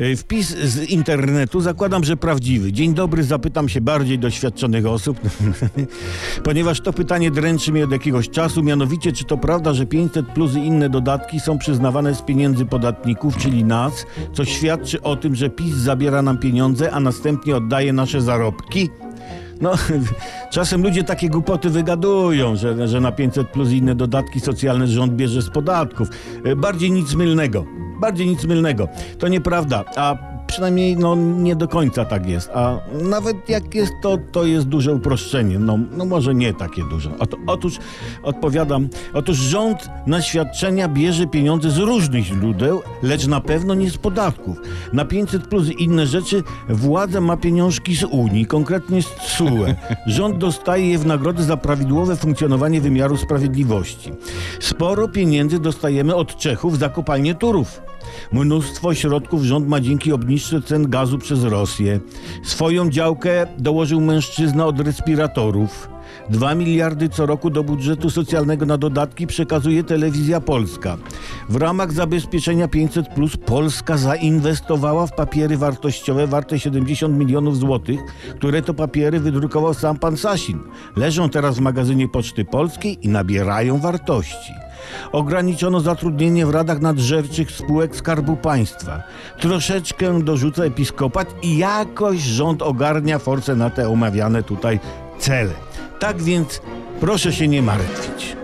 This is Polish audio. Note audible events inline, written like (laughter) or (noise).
E, Wpis z internetu, zakładam, że prawdziwy. Dzień dobry, zapytam się bardziej doświadczonych osób, (laughs) ponieważ to pytanie dręczy mnie od jakiegoś czasu, mianowicie czy to prawda, że 500 plus i inne dodatki są przyznawane z pieniędzy podatników, czyli nas, co świadczy o tym, że PiS zabiera nam pieniądze, a następnie oddaje nasze zarobki? No, (laughs) czasem ludzie takie głupoty wygadują, że, że na 500 plus inne dodatki socjalne rząd bierze z podatków. E, Bardziej nic mylnego. Bardziej nic mylnego. To nieprawda, a przynajmniej no, nie do końca tak jest. A nawet jak jest to, to jest duże uproszczenie. No, no może nie takie duże. Ot, otóż odpowiadam, otóż rząd na świadczenia bierze pieniądze z różnych źródeł, lecz na pewno nie z podatków. Na 500 plus i inne rzeczy władza ma pieniążki z Unii, konkretnie z TSUE. Rząd dostaje je w nagrodę za prawidłowe funkcjonowanie wymiaru sprawiedliwości. Sporo pieniędzy dostajemy od Czechów za kopalnię Turów. Mnóstwo środków rząd ma dzięki obniżce cen gazu przez Rosję. Swoją działkę dołożył mężczyzna od respiratorów. 2 miliardy co roku do budżetu socjalnego na dodatki przekazuje telewizja polska. W ramach zabezpieczenia 500 plus Polska zainwestowała w papiery wartościowe warte 70 milionów złotych, które to papiery wydrukował sam pan Sasin. Leżą teraz w magazynie Poczty Polskiej i nabierają wartości. Ograniczono zatrudnienie w radach nadzorczych spółek Skarbu Państwa. Troszeczkę dorzuca episkopat i jakoś rząd ogarnia force na te omawiane tutaj cele. Tak więc proszę się nie martwić.